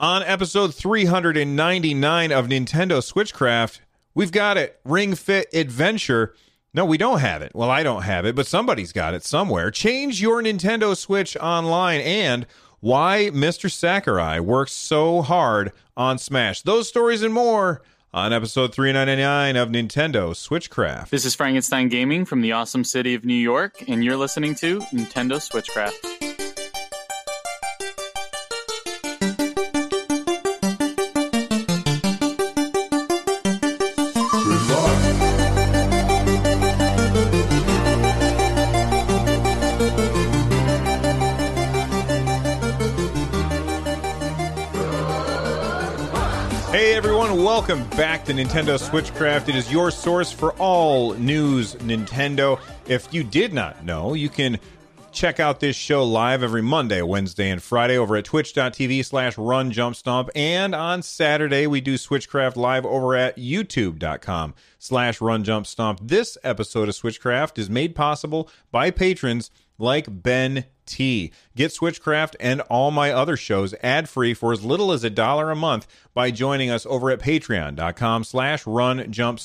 On episode 399 of Nintendo Switchcraft, we've got it Ring Fit Adventure. No, we don't have it. Well, I don't have it, but somebody's got it somewhere. Change your Nintendo Switch online and why Mr. Sakurai works so hard on Smash. Those stories and more on episode 399 of Nintendo Switchcraft. This is Frankenstein Gaming from the awesome city of New York, and you're listening to Nintendo Switchcraft. Welcome back to Nintendo Switchcraft. It is your source for all news Nintendo. If you did not know, you can check out this show live every Monday, Wednesday, and Friday over at twitch.tv slash run jump stomp. And on Saturday, we do Switchcraft live over at youtube.com slash run jump stomp. This episode of Switchcraft is made possible by patrons like Ben Get Switchcraft and all my other shows ad-free for as little as a dollar a month by joining us over at patreon.com slash run jump.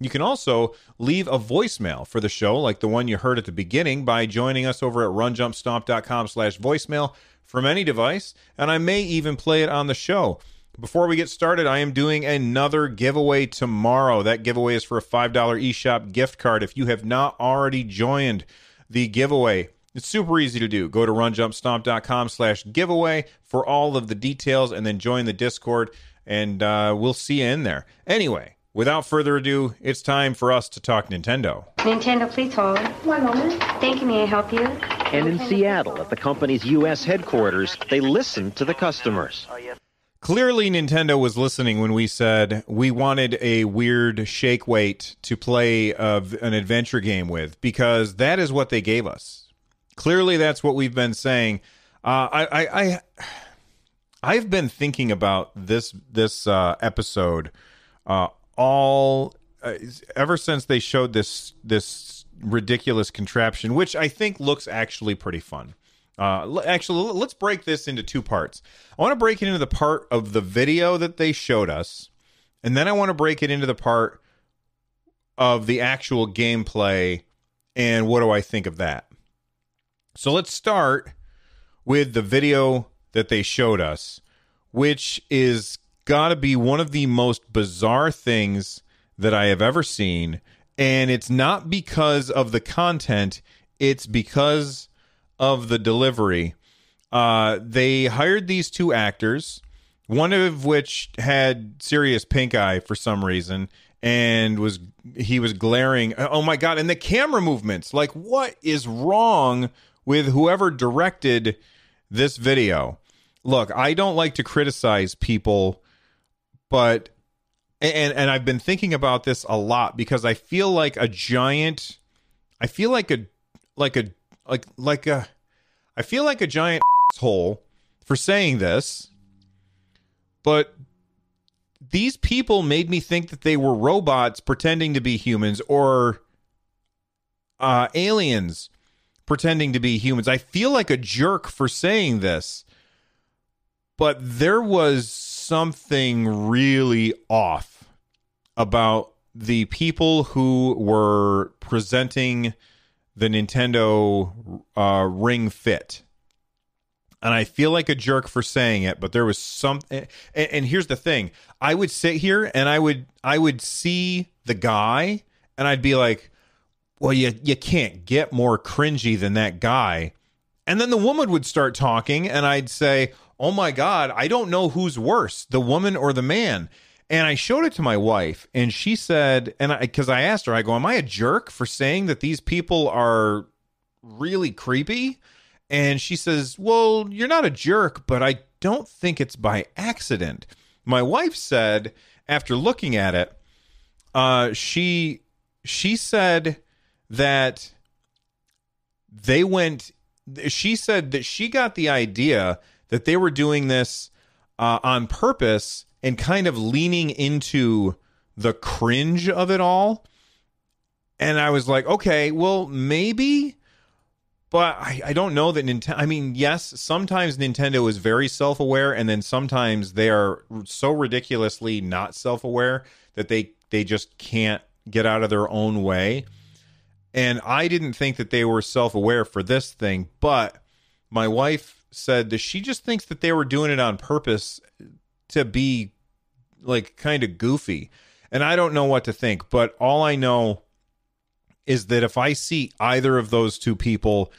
You can also leave a voicemail for the show like the one you heard at the beginning by joining us over at runjumpstomp.com slash voicemail from any device, and I may even play it on the show. Before we get started, I am doing another giveaway tomorrow. That giveaway is for a $5 eShop gift card. If you have not already joined the giveaway, it's super easy to do. Go to runjumpstomp.com slash giveaway for all of the details and then join the Discord, and uh, we'll see you in there. Anyway, without further ado, it's time for us to talk Nintendo. Nintendo, please hold. One moment. Thank you. May I help you? And in Seattle, at the company's U.S. headquarters, they listen to the customers. Clearly, Nintendo was listening when we said we wanted a weird shake weight to play of an adventure game with because that is what they gave us. Clearly, that's what we've been saying. Uh, I, I, I, I've been thinking about this this uh, episode uh, all uh, ever since they showed this this ridiculous contraption, which I think looks actually pretty fun. Uh, actually, let's break this into two parts. I want to break it into the part of the video that they showed us, and then I want to break it into the part of the actual gameplay and what do I think of that. So let's start with the video that they showed us, which is got to be one of the most bizarre things that I have ever seen. And it's not because of the content, it's because of the delivery. Uh, they hired these two actors, one of which had serious pink eye for some reason, and was he was glaring. Oh my god! And the camera movements, like what is wrong with whoever directed this video? Look, I don't like to criticize people, but and and I've been thinking about this a lot because I feel like a giant. I feel like a like a like like a I feel like a giant hole for saying this, but these people made me think that they were robots pretending to be humans or uh, aliens pretending to be humans. I feel like a jerk for saying this, but there was something really off about the people who were presenting the Nintendo uh, Ring Fit. And I feel like a jerk for saying it, but there was some. And, and here's the thing: I would sit here and I would I would see the guy, and I'd be like, "Well, you you can't get more cringy than that guy." And then the woman would start talking, and I'd say, "Oh my god, I don't know who's worse, the woman or the man." And I showed it to my wife, and she said, and I because I asked her, I go, "Am I a jerk for saying that these people are really creepy?" And she says, "Well, you're not a jerk, but I don't think it's by accident." My wife said, after looking at it, uh, she she said that they went. She said that she got the idea that they were doing this uh, on purpose and kind of leaning into the cringe of it all. And I was like, okay, well, maybe, but I, I don't know that Nintendo. I mean, yes, sometimes Nintendo is very self aware, and then sometimes they are so ridiculously not self aware that they they just can't get out of their own way. And I didn't think that they were self aware for this thing, but my wife said that she just thinks that they were doing it on purpose to be like kind of goofy. And I don't know what to think, but all I know is that if I see either of those two people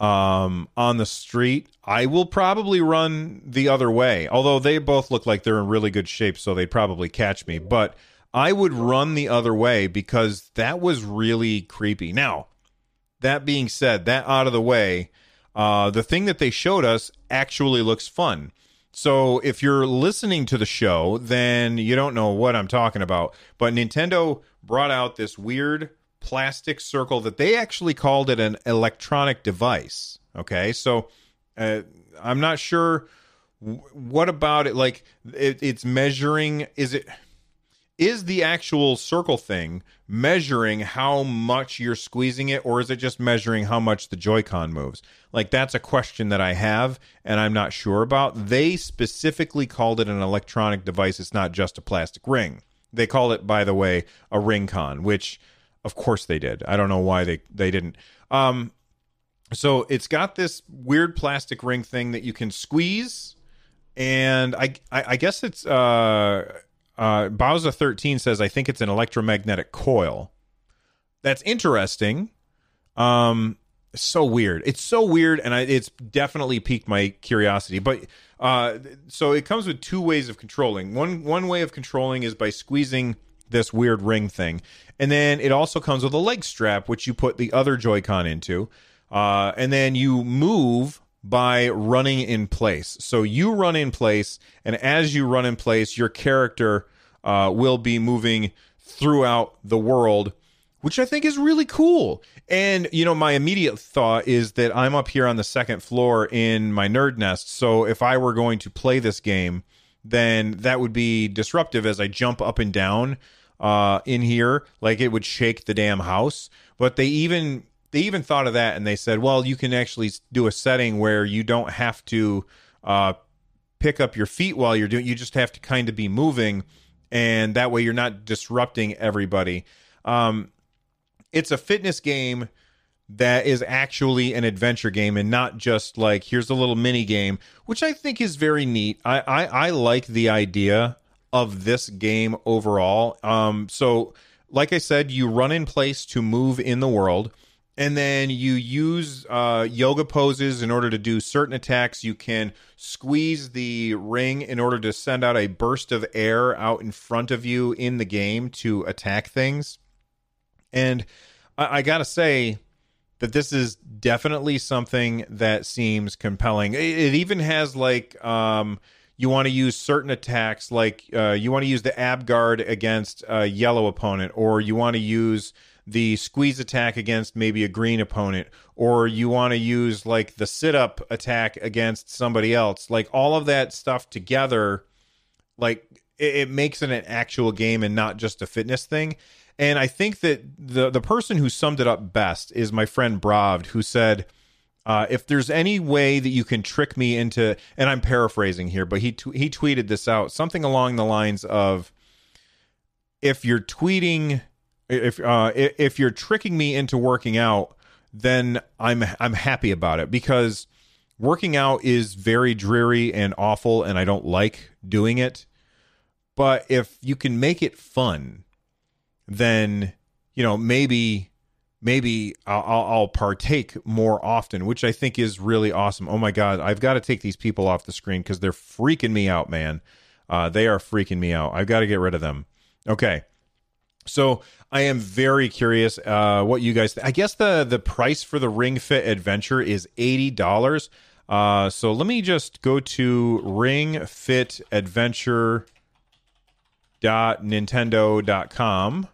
um, on the street, I will probably run the other way. Although they both look like they're in really good shape, so they'd probably catch me. But I would run the other way because that was really creepy. Now, that being said, that out of the way, uh, the thing that they showed us actually looks fun. So if you're listening to the show, then you don't know what I'm talking about. But Nintendo brought out this weird plastic circle that they actually called it an electronic device. Okay, so uh, I'm not sure what about it. Like it, it's measuring. Is it? Is the actual circle thing measuring how much you're squeezing it, or is it just measuring how much the Joy-Con moves? Like that's a question that I have, and I'm not sure about. They specifically called it an electronic device. It's not just a plastic ring. They call it, by the way, a ring con, which of course they did. I don't know why they they didn't. Um, so it's got this weird plastic ring thing that you can squeeze, and I I, I guess it's uh uh Bowser thirteen says I think it's an electromagnetic coil. That's interesting. Um, so weird. It's so weird, and I, it's definitely piqued my curiosity. But uh, so it comes with two ways of controlling. One one way of controlling is by squeezing this weird ring thing. And then it also comes with a leg strap, which you put the other Joy-Con into. Uh, and then you move by running in place. So you run in place, and as you run in place, your character uh, will be moving throughout the world, which I think is really cool. And, you know, my immediate thought is that I'm up here on the second floor in my nerd nest. So if I were going to play this game, then that would be disruptive as I jump up and down uh, in here, like it would shake the damn house. But they even they even thought of that, and they said, well, you can actually do a setting where you don't have to uh, pick up your feet while you're doing. You just have to kind of be moving, and that way you're not disrupting everybody. Um, it's a fitness game that is actually an adventure game and not just like here's a little mini game, which I think is very neat. I I, I like the idea of this game overall. Um, so, like I said, you run in place to move in the world, and then you use uh, yoga poses in order to do certain attacks. You can squeeze the ring in order to send out a burst of air out in front of you in the game to attack things. And I, I gotta say, that this is definitely something that seems compelling. It, it even has like um, you want to use certain attacks, like uh, you want to use the ab guard against a yellow opponent, or you want to use the squeeze attack against maybe a green opponent, or you want to use like the sit up attack against somebody else. Like all of that stuff together, like it, it makes it an actual game and not just a fitness thing. And I think that the the person who summed it up best is my friend Bravd, who said uh, if there's any way that you can trick me into, and I'm paraphrasing here, but he t- he tweeted this out, something along the lines of, if you're tweeting, if uh, if you're tricking me into working out, then I'm I'm happy about it because working out is very dreary and awful, and I don't like doing it. But if you can make it fun, then you know maybe maybe I'll, I'll, partake more often, which I think is really awesome. Oh my God, I've got to take these people off the screen because they're freaking me out, man. Uh, they are freaking me out. I've got to get rid of them. Okay. So I am very curious uh, what you guys. Th- I guess the the price for the Ring Fit Adventure is eighty dollars. Uh, so let me just go to Ring Fit Adventure dot nintendo dot com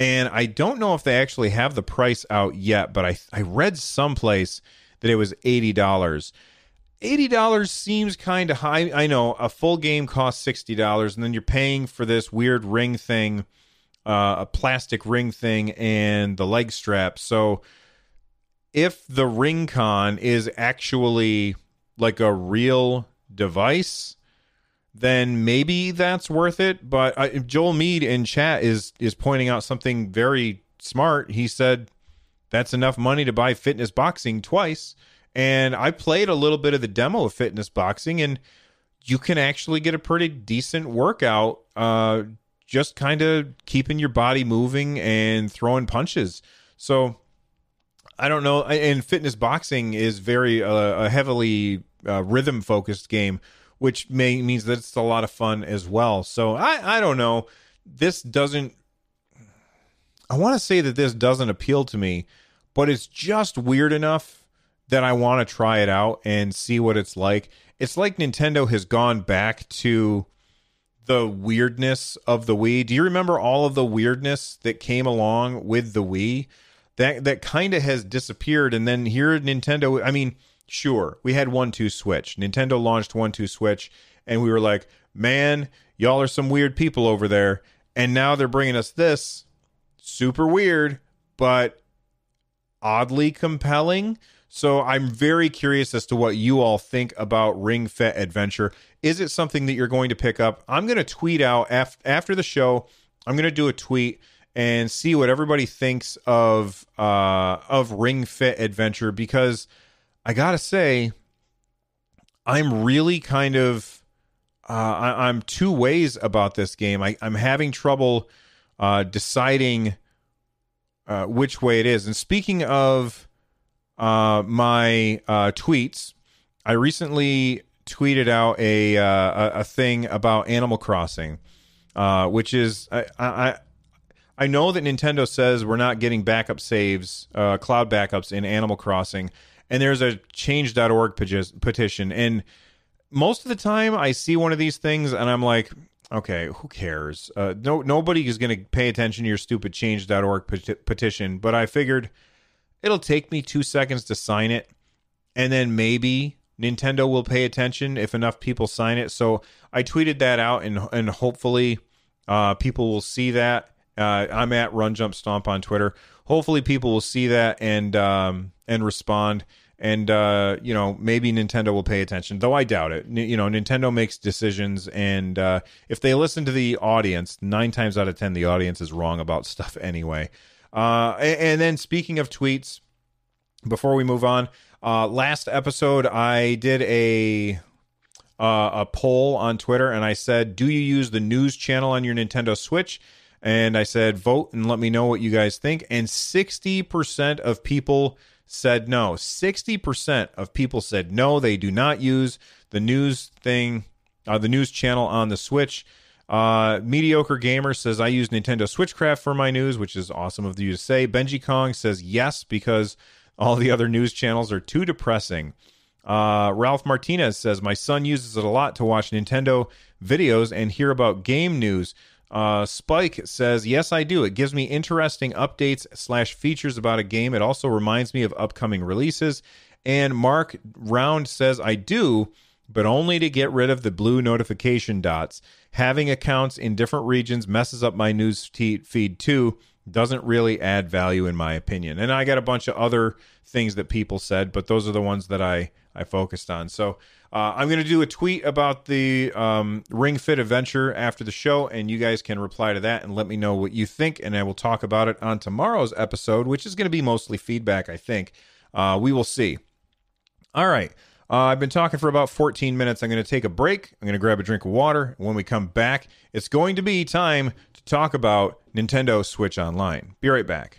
and I don't know if they actually have the price out yet, but I I read someplace that it was eighty dollars. Eighty dollars seems kind of high. I know a full game costs sixty dollars, and then you're paying for this weird ring thing, uh, a plastic ring thing, and the leg strap. So if the Ring-Con is actually like a real device, then maybe that's worth it. But Joel Mead in chat is is pointing out something very smart. He said that's enough money to buy fitness boxing twice. And I played a little bit of the demo of fitness boxing, and you can actually get a pretty decent workout uh, just kind of keeping your body moving and throwing punches. So I don't know. And fitness boxing is very uh, a heavily uh, rhythm focused game, which may means that it's a lot of fun as well. So I I don't know. This doesn't. I want to say that this doesn't appeal to me, but it's just weird enough that I want to try it out and see what it's like. It's like Nintendo has gone back to the weirdness of the Wii. Do you remember all of the weirdness that came along with the Wii? That that kind of has disappeared and then here Nintendo, I mean, sure, we had 1-2 Switch. Nintendo launched 1-2 Switch and we were like, "Man, y'all are some weird people over there." And now they're bringing us this super weird, but oddly compelling. So I'm very curious as to what you all think about Ring Fit Adventure. Is it something that you're going to pick up? I'm going to tweet out af- after the show. I'm going to do a tweet and see what everybody thinks of uh, of Ring Fit Adventure because I gotta say, I'm really kind of uh, I- am two ways about this game. I- I'm having trouble uh, deciding uh, which way it is. And speaking of uh, my uh, tweets, I recently tweeted out a uh, a, thing about Animal Crossing, uh, which is I, I I know that Nintendo says we're not getting backup saves, uh, cloud backups in Animal Crossing, and there's a change.org petition. And most of the time, I see one of these things, and I'm like, okay, who cares? Uh, no, nobody is going to pay attention to your stupid change.org peti- petition. But I figured it'll take me two seconds to sign it, and then maybe Nintendo will pay attention if enough people sign it. So I tweeted that out, and and hopefully uh, people will see that. Uh, I'm at Run Jump Stomp on Twitter. Hopefully people will see that and um, and respond and uh, you know maybe Nintendo will pay attention, though I doubt it. N- you know, Nintendo makes decisions, and uh, if they listen to the audience, nine times out of ten, the audience is wrong about stuff anyway. Uh, and, and, then speaking of tweets, before we move on, uh, last episode I did a uh, a poll on Twitter, and I said, "Do you use the news channel on your Nintendo Switch?" And I said, "Vote and let me know what you guys think." And sixty percent of people said no. 60% of people said no, they do not use the news thing, uh, the news channel on the Switch. Uh, Mediocre Gamer says, I use Nintendo Switchcraft for my news, which is awesome of you to say. Benji Kong says, yes, because all the other news channels are too depressing. Uh, Ralph Martinez says, My son uses it a lot to watch Nintendo videos and hear about game news. Uh, Spike says, "Yes, I do. It gives me interesting updates slash features about a game. It also reminds me of upcoming releases." And Mark Round says, "I do, but only to get rid of the blue notification dots. Having accounts in different regions messes up my news feed too. Doesn't really add value in my opinion." And I got a bunch of other things that people said, but those are the ones that I I focused on. So. Uh, I'm going to do a tweet about the um, Ring Fit Adventure after the show, and you guys can reply to that and let me know what you think, and I will talk about it on tomorrow's episode, which is going to be mostly feedback, I think. Uh, we will see. All right. Uh, I've been talking for about 14 minutes. I'm going to take a break. I'm going to grab a drink of water. When we come back, it's going to be time to talk about Nintendo Switch Online. Be right back.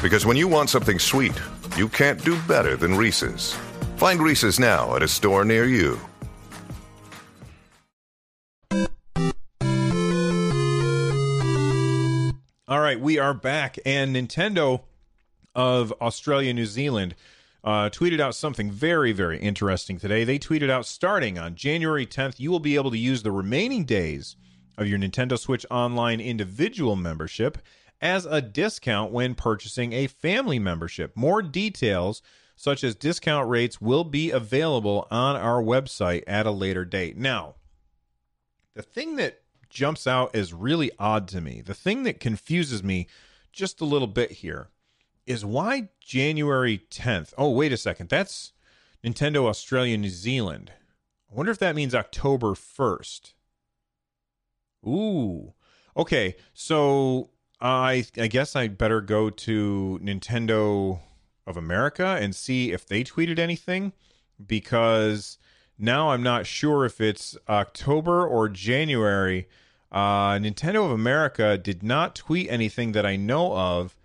Because when you want something sweet, you can't do better than Reese's. Find Reese's now at a store near you. All right, we are back, and Nintendo of Australia, New Zealand, uh, tweeted out something very, very interesting today. They tweeted out starting on January 10th, you will be able to use the remaining days of your Nintendo Switch Online individual membership as a discount when purchasing a family membership. More details, such as discount rates, will be available on our website at a later date. Now, the thing that jumps out as really odd to me, the thing that confuses me just a little bit here, is why January 10th? Oh, wait a second. That's Nintendo Australia New Zealand. I wonder if that means October 1st. Ooh. Okay, so I I guess I'd better go to Nintendo of America and see if they tweeted anything because now I'm not sure if it's October or January. Uh, Nintendo of America did not tweet anything that I know of.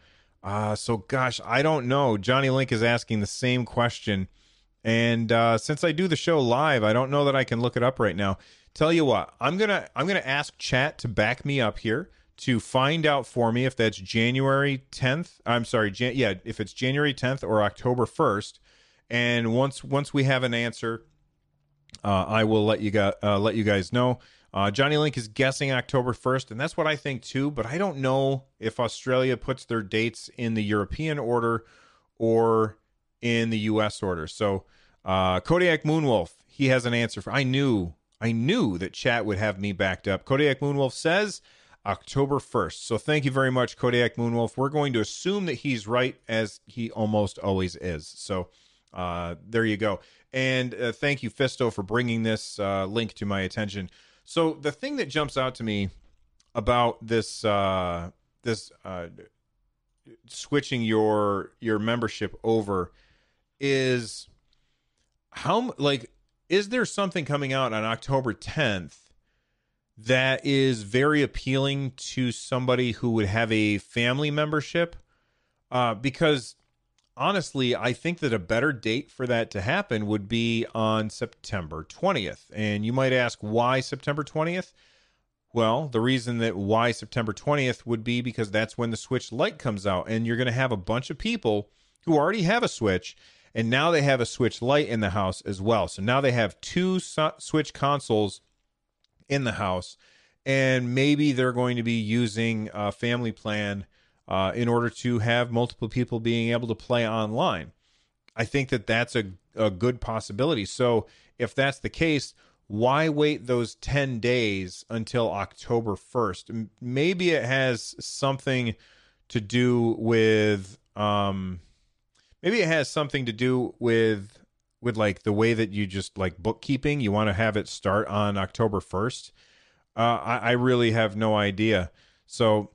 Uh, so, gosh, I don't know. Johnny Link is asking the same question. And uh, since I do the show live, I don't know that I can look it up right now. Tell you what, I'm gonna I'm gonna ask chat to back me up here to find out for me if that's January 10th. I'm sorry, Jan- yeah, if it's January 10th or October 1st. And once once we have an answer, uh, I will let you guys uh, let you guys know. Uh, Johnny Link is guessing October 1st, and that's what I think too. But I don't know if Australia puts their dates in the European order or in the U.S. order. So uh, Kodiak Moonwolf, he has an answer for. I knew, I knew that chat would have me backed up. Kodiak Moonwolf says October 1st. So thank you very much, Kodiak Moonwolf. We're going to assume that he's right, as he almost always is. So uh, there you go. And uh, thank you, Fisto, for bringing this uh, link to my attention. So the thing that jumps out to me about this uh, this uh, switching your your membership over is how like is there something coming out on October 10th that is very appealing to somebody who would have a family membership uh, because honestly, I think that a better date for that to happen would be on September 20th. And you might ask, why September 20th? Well, the reason that why September 20th would be because that's when the Switch Lite comes out. And you're going to have a bunch of people who already have a Switch, and now they have a Switch Lite in the house as well. So now they have two Switch consoles in the house, and maybe they're going to be using a family plan uh, in order to have multiple people being able to play online. I think that that's a, a good possibility. So if that's the case, why wait those 10 days until October 1st? Maybe it has something to do with um maybe it has something to do with with like the way that you just like bookkeeping you want to have it start on October 1st. Uh I, I really have no idea. So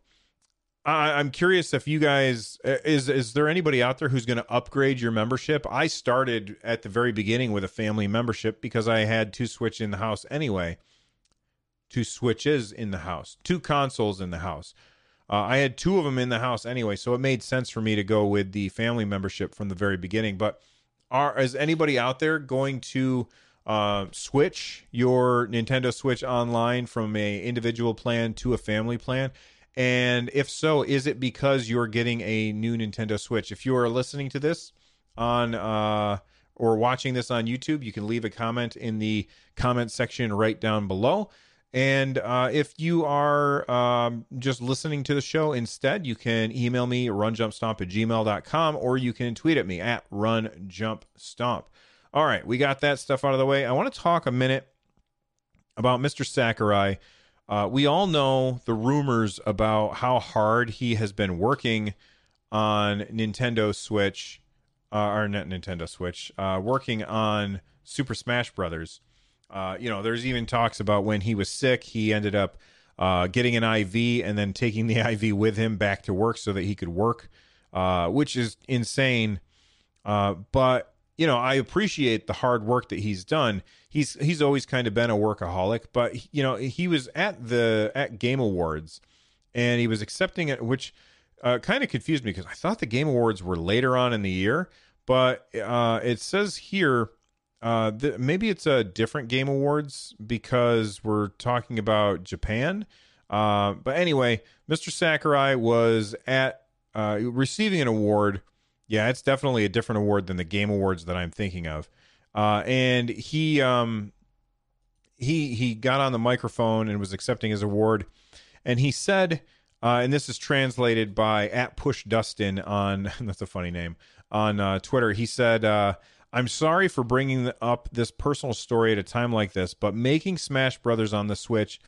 I, I'm curious if you guys is is there anybody out there who's going to upgrade your membership? I started at the very beginning with a family membership because I had two Switch in the house anyway, two Switches in the house, two consoles in the house. Uh, I had two of them in the house anyway, so it made sense for me to go with the family membership from the very beginning. But are is anybody out there going to uh, switch your Nintendo Switch online from a individual plan to a family plan? And if so, is it because you're getting a new Nintendo Switch? If you are listening to this on uh, or watching this on YouTube, you can leave a comment in the comment section right down below. And uh, if you are um, just listening to the show instead, you can email me runjumpstomp at gmail.com or you can tweet at me at runjumpstomp. All right, we got that stuff out of the way. I want to talk a minute about Mr. Sakurai uh, we all know the rumors about how hard he has been working on Nintendo Switch, uh, or not Nintendo Switch, uh, working on Super Smash Brothers. Uh, you know, there's even talks about when he was sick, he ended up uh, getting an IV and then taking the IV with him back to work so that he could work, uh, which is insane. but you know, I appreciate the hard work that he's done. He's he's always kind of been a workaholic, but you know, he was at the at Game Awards and he was accepting it, which uh, kind of confused me because I thought the Game Awards were later on in the year, but uh, it says here uh, th- maybe it's a different Game Awards because we're talking about Japan. Uh, but anyway, Mr. Sakurai was at uh, receiving an award. Yeah, it's definitely a different award than the Game Awards that I'm thinking of. Uh, and he um, he he got on the microphone and was accepting his award, and he said, uh, and this is translated by at Push Dustin on that's a funny name on uh, Twitter. He said, uh, "I'm sorry for bringing up this personal story at a time like this, but making Smash Brothers on the Switch."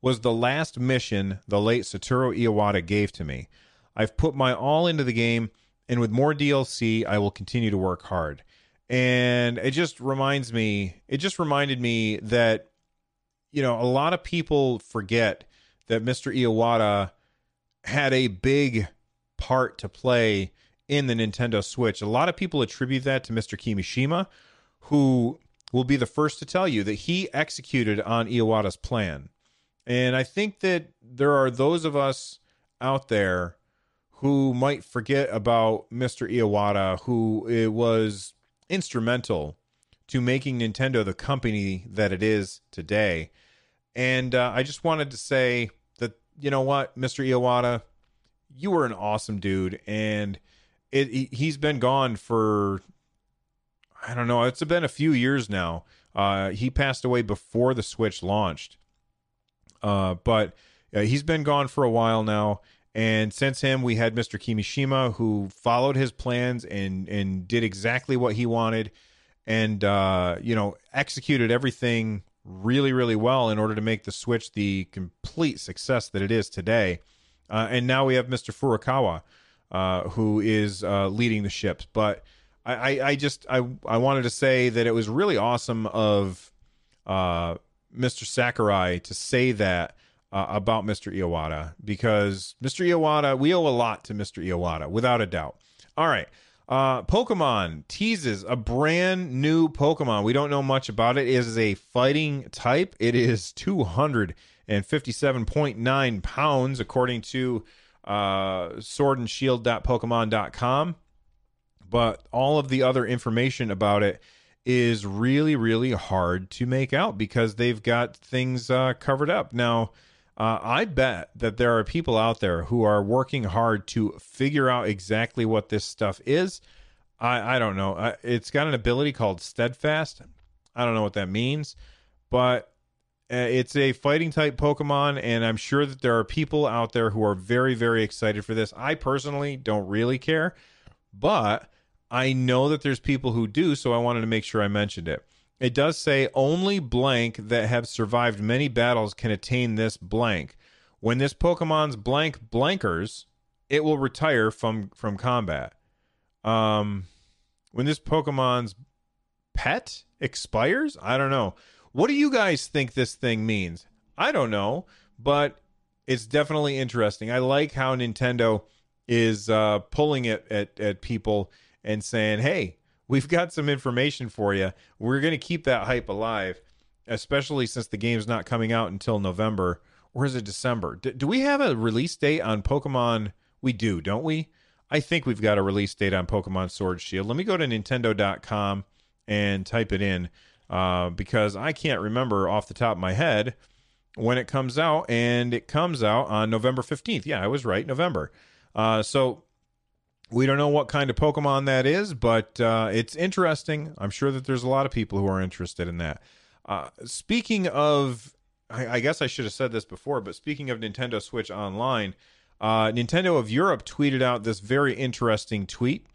Was the last mission the late Satoru Iwata gave to me. I've put my all into the game, and with more DLC, I will continue to work hard. And it just reminds me, it just reminded me that, you know, a lot of people forget that Mr. Iwata had a big part to play in the Nintendo Switch. A lot of people attribute that to Mr. Kimishima, who will be the first to tell you that he executed on Iwata's plan. And I think that there are those of us out there who might forget about Mr. Iwata, who it was instrumental to making Nintendo the company that it is today. And uh, I just wanted to say that, you know what, Mr. Iwata, you were an awesome dude. And it, he's been gone for, I don't know, it's been a few years now. Uh, he passed away before the Switch launched. Uh, but uh, he's been gone for a while now. And since him, we had Mr. Kimishima, who followed his plans and and did exactly what he wanted, and uh, you know executed everything really really well in order to make the Switch the complete success that it is today. Uh, and now we have Mr. Furukawa, uh, who is uh, leading the ships. But I, I, I, just I I wanted to say that it was really awesome of uh, Mr. Sakurai to say that uh, about Mr. Iwata because Mr. Iwata, we owe a lot to Mr. Iwata, without a doubt. All right. Uh, Pokemon teases a brand new Pokemon. We don't know much about it. It is a fighting type. It is 257.9 pounds, according to uh, swordandshield.pokemon.com. But all of the other information about it is really, really hard to make out because they've got things uh, covered up. Now, uh, I bet that there are people out there who are working hard to figure out exactly what this stuff is. I, I don't know. It's got an ability called Steadfast. I don't know what that means, but uh, it's a fighting type Pokemon, and I'm sure that there are people out there who are very, very excited for this. I personally don't really care, but I know that there's people who do, so I wanted to make sure I mentioned it. It does say only blank that have survived many battles can attain this blank. When this Pokemon's blank blankers, it will retire from from combat. Um, when this Pokemon's pet expires, I don't know. What do you guys think this thing means? I don't know, but it's definitely interesting. I like how Nintendo is uh, pulling it at, at people and saying, hey, we've got some information for you. We're going to keep that hype alive, especially since the game's not coming out until November. Or is it December? D- do we have a release date on Pokemon? We do, don't we? I think we've got a release date on Pokemon Sword Shield. Let me go to Nintendo.com and type it in uh, because I can't remember off the top of my head when it comes out, and it comes out on November 15th. Yeah, I was right, November. Uh, so we don't know what kind of Pokemon that is, but uh, it's interesting. I'm sure that there's a lot of people who are interested in that. Uh, speaking of, I, I, guess I should have said this before, but speaking of Nintendo Switch Online, uh, Nintendo of Europe tweeted out this very interesting tweet.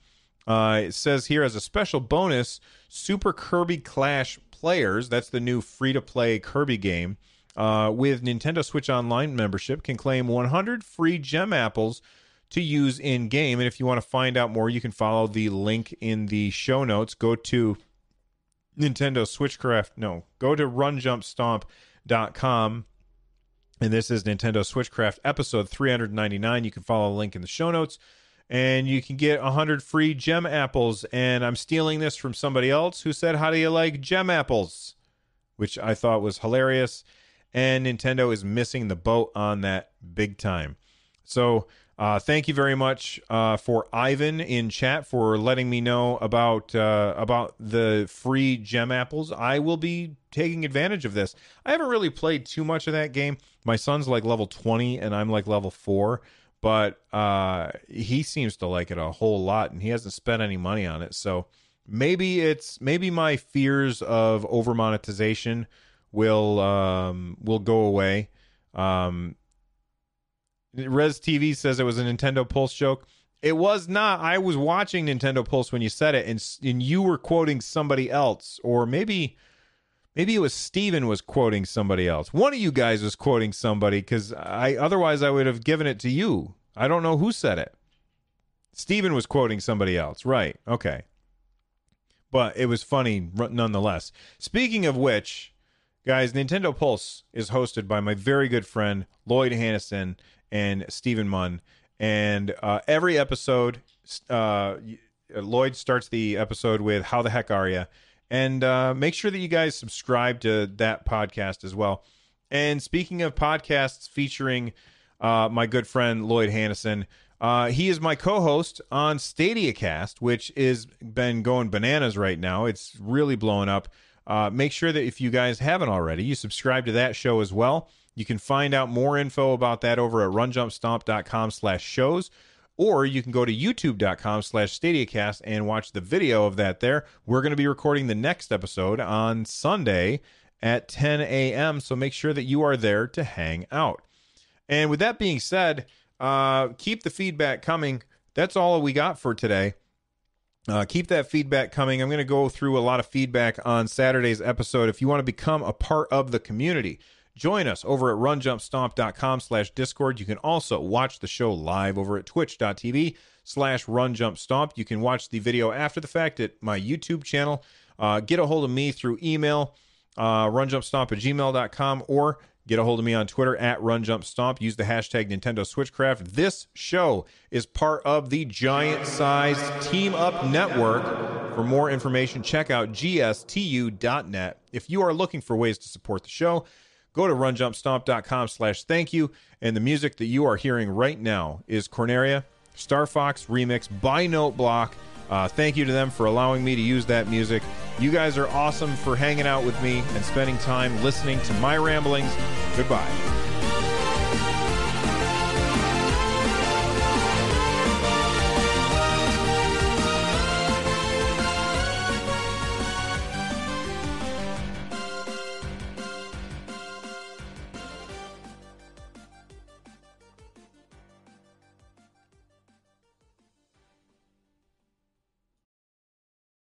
Uh, it says here as a special bonus, Super Kirby Clash players, that's the new free to play Kirby game, uh, with Nintendo Switch Online membership can claim 100 free gem apples to use in game. And if you want to find out more, you can follow the link in the show notes. Go to Nintendo Switchcraft. No, go to runjumpstomp.com. And this is Nintendo Switchcraft episode 399. You can follow the link in the show notes. And you can get 100 free gem apples. And I'm stealing this from somebody else who said, How do you like gem apples? Which I thought was hilarious. And Nintendo is missing the boat on that big time. So, uh, thank you very much uh, for Ivan in chat for letting me know about uh, about the free gem apples. I will be taking advantage of this. I haven't really played too much of that game. My son's like level twenty, and I'm like level four but uh, he seems to like it a whole lot, and he hasn't spent any money on it. So maybe it's maybe my fears of over monetization will um, will go away. Um, Res TV says it was a Nintendo Pulse joke. It was not. I was watching Nintendo Pulse when you said it, and and you were quoting somebody else, or maybe maybe it was Steven was quoting somebody else. One of you guys was quoting somebody because I otherwise I would have given it to you. I don't know who said it. Steven was quoting somebody else. Right. Okay. But it was funny nonetheless. Speaking of which, guys, Nintendo Pulse is hosted by my very good friend Lloyd Hannison and Stephen Munn. And uh, every episode, uh, Lloyd starts the episode with "How the heck are you?" And uh, make sure that you guys subscribe to that podcast as well. And speaking of podcasts featuring uh, my good friend Lloyd Hannison, uh, he is my co-host on Stadia Cast, which is been going bananas right now. It's really blowing up. Uh, make sure that if you guys haven't already, you subscribe to that show as well. You can find out more info about that over at runjumpstomp.com slash shows or you can go to youtube.com slash stadiacast and watch the video of that there. We're going to be recording the next episode on sunday at 10 a.m so make sure that you are there to hang out. And with that being said uh, keep the feedback coming. That's all we got for today. Uh, keep that feedback coming. I'm going to go through a lot of feedback on saturday's episode. If you want to become a part of the community Join us over at runjumpstomp.com slash discord. You can also watch the show live over at twitch.tv slash runjumpstomp. You can watch the video after the fact at my YouTube channel. Uh, get a hold of me through email, uh, runjumpstomp at gmail.com, or get a hold of me on Twitter at runjumpstomp. Use the hashtag Nintendo Switchcraft. This show is part of the giant sized Team Up Network. For more information, check out gstu.net. If you are looking for ways to support the show, go to runjumpstomp.com slash thank you. And the music that you are hearing right now is Corneria Star Fox remix by Note Block. Uh, thank you to them for allowing me to use that music. You guys are awesome for hanging out with me and spending time listening to my ramblings. Goodbye.